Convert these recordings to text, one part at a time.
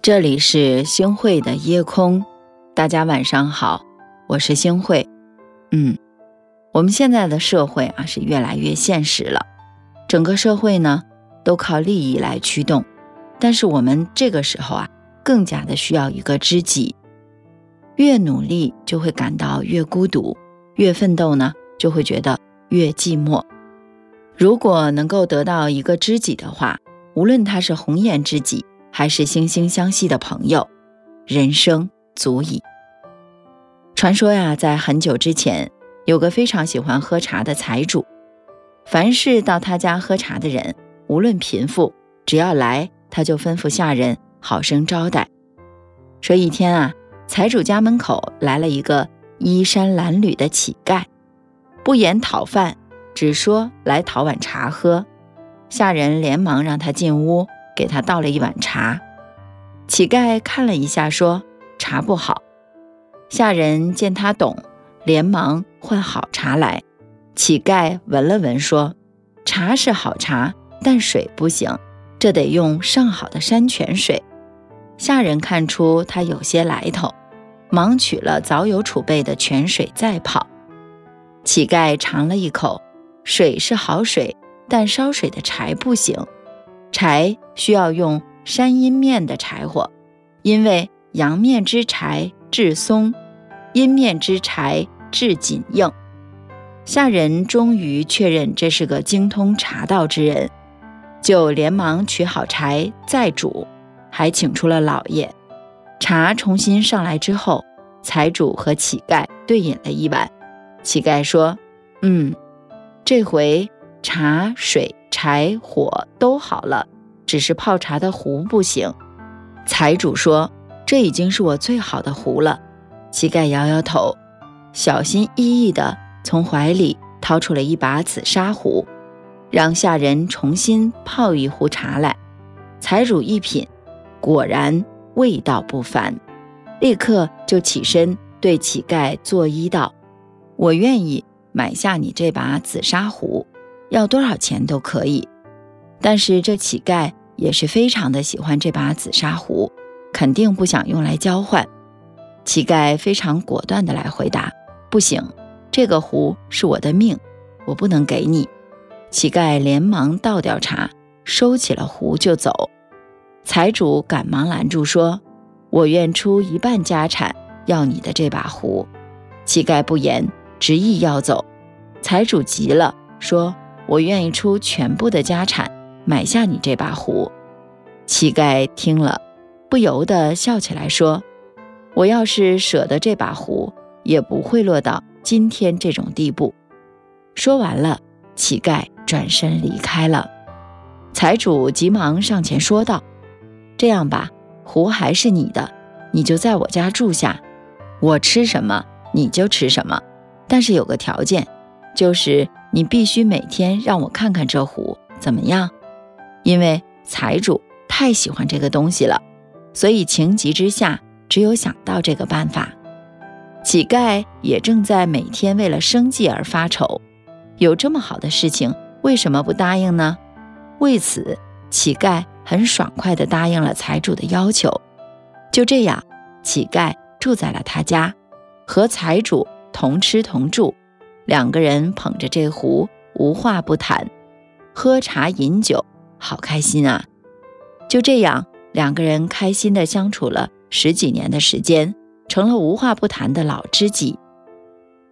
这里是星汇的夜空，大家晚上好，我是星汇。嗯，我们现在的社会啊是越来越现实了，整个社会呢都靠利益来驱动，但是我们这个时候啊更加的需要一个知己。越努力就会感到越孤独，越奋斗呢就会觉得越寂寞。如果能够得到一个知己的话，无论他是红颜知己。还是惺惺相惜的朋友，人生足矣。传说呀，在很久之前，有个非常喜欢喝茶的财主，凡是到他家喝茶的人，无论贫富，只要来，他就吩咐下人好生招待。说一天啊，财主家门口来了一个衣衫褴褛的乞丐，不言讨饭，只说来讨碗茶喝。下人连忙让他进屋。给他倒了一碗茶，乞丐看了一下，说：“茶不好。”下人见他懂，连忙换好茶来。乞丐闻了闻，说：“茶是好茶，但水不行，这得用上好的山泉水。”下人看出他有些来头，忙取了早有储备的泉水再泡。乞丐尝了一口，水是好水，但烧水的柴不行。柴需要用山阴面的柴火，因为阳面之柴质松，阴面之柴质紧硬。下人终于确认这是个精通茶道之人，就连忙取好柴再煮，还请出了老爷。茶重新上来之后，财主和乞丐对饮了一碗。乞丐说：“嗯，这回茶水。”柴火都好了，只是泡茶的壶不行。财主说：“这已经是我最好的壶了。”乞丐摇摇头，小心翼翼地从怀里掏出了一把紫砂壶，让下人重新泡一壶茶来。财主一品，果然味道不凡，立刻就起身对乞丐作揖道：“我愿意买下你这把紫砂壶。”要多少钱都可以，但是这乞丐也是非常的喜欢这把紫砂壶，肯定不想用来交换。乞丐非常果断的来回答：“不行，这个壶是我的命，我不能给你。”乞丐连忙倒掉茶，收起了壶就走。财主赶忙拦住说：“我愿出一半家产要你的这把壶。”乞丐不言，执意要走。财主急了，说。我愿意出全部的家产买下你这把壶。乞丐听了，不由得笑起来，说：“我要是舍得这把壶，也不会落到今天这种地步。”说完了，乞丐转身离开了。财主急忙上前说道：“这样吧，壶还是你的，你就在我家住下，我吃什么你就吃什么，但是有个条件，就是。”你必须每天让我看看这壶怎么样？因为财主太喜欢这个东西了，所以情急之下只有想到这个办法。乞丐也正在每天为了生计而发愁，有这么好的事情，为什么不答应呢？为此，乞丐很爽快地答应了财主的要求。就这样，乞丐住在了他家，和财主同吃同住。两个人捧着这壶，无话不谈，喝茶饮酒，好开心啊！就这样，两个人开心的相处了十几年的时间，成了无话不谈的老知己。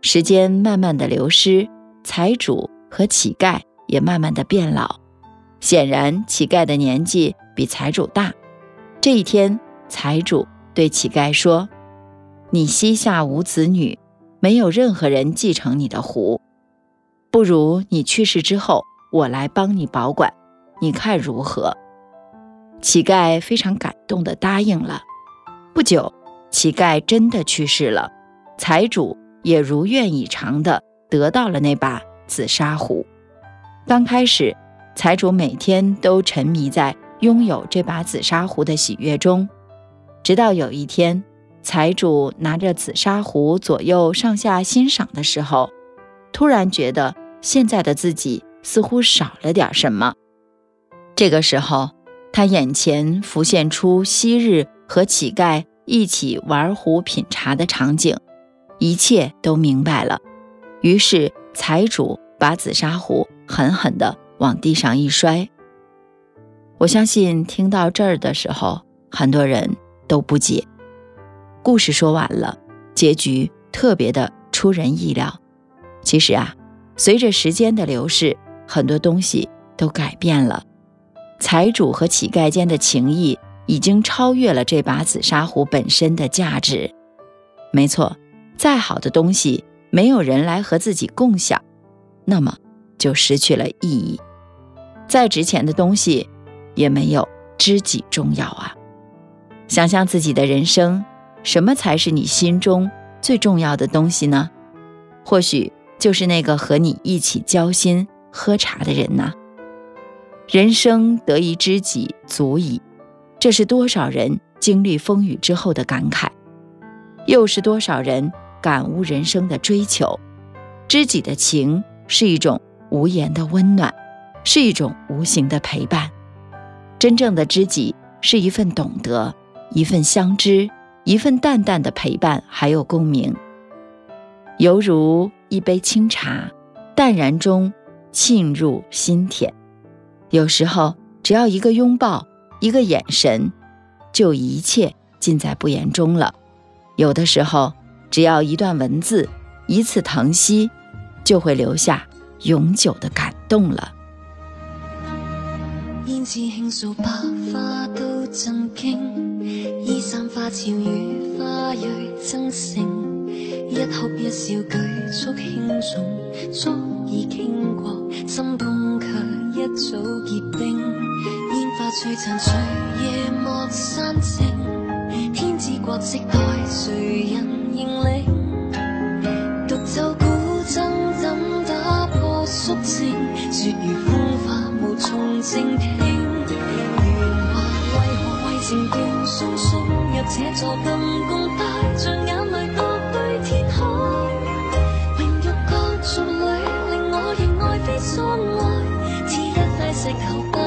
时间慢慢的流失，财主和乞丐也慢慢的变老。显然，乞丐的年纪比财主大。这一天，财主对乞丐说：“你膝下无子女。”没有任何人继承你的壶，不如你去世之后，我来帮你保管，你看如何？乞丐非常感动地答应了。不久，乞丐真的去世了，财主也如愿以偿地得到了那把紫砂壶。刚开始，财主每天都沉迷在拥有这把紫砂壶的喜悦中，直到有一天。财主拿着紫砂壶左右上下欣赏的时候，突然觉得现在的自己似乎少了点什么。这个时候，他眼前浮现出昔日和乞丐一起玩壶品茶的场景，一切都明白了。于是财主把紫砂壶狠狠地往地上一摔。我相信听到这儿的时候，很多人都不解。故事说完了，结局特别的出人意料。其实啊，随着时间的流逝，很多东西都改变了。财主和乞丐间的情谊已经超越了这把紫砂壶本身的价值。没错，再好的东西，没有人来和自己共享，那么就失去了意义。再值钱的东西，也没有知己重要啊。想象自己的人生。什么才是你心中最重要的东西呢？或许就是那个和你一起交心喝茶的人呐。人生得一知己足矣，这是多少人经历风雨之后的感慨，又是多少人感悟人生的追求。知己的情是一种无言的温暖，是一种无形的陪伴。真正的知己是一份懂得，一份相知。一份淡淡的陪伴，还有共鸣，犹如一杯清茶，淡然中沁入心田。有时候，只要一个拥抱，一个眼神，就一切尽在不言中了；有的时候，只要一段文字，一次疼惜，就会留下永久的感动了。衣衫花俏与花蕊增盛，一哭一笑举足轻重，足以倾国。心中却一早结冰，烟花璀璨随夜幕散静，天之国色待谁人认领？独奏古筝怎打破肃静？雪如风花无从静听。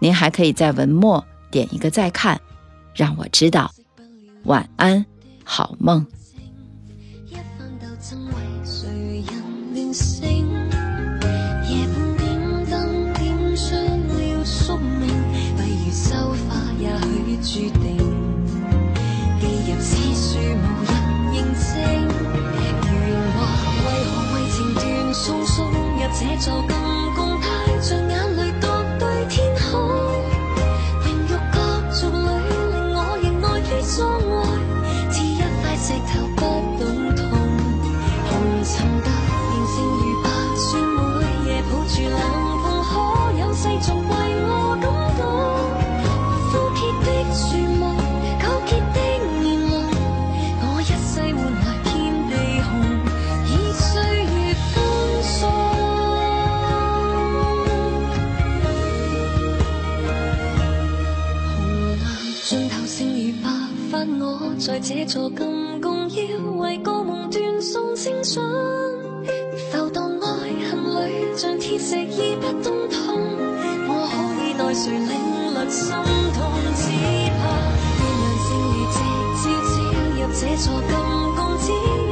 您还可以在文末点一个再看，让我知道。晚安，好梦。这座尽头星如白发我在这座金宫要为旧梦断送青春浮荡爱恨里像铁石已不懂痛我可以对谁领略心痛只怕。热能剩余直接跳入这座金宫只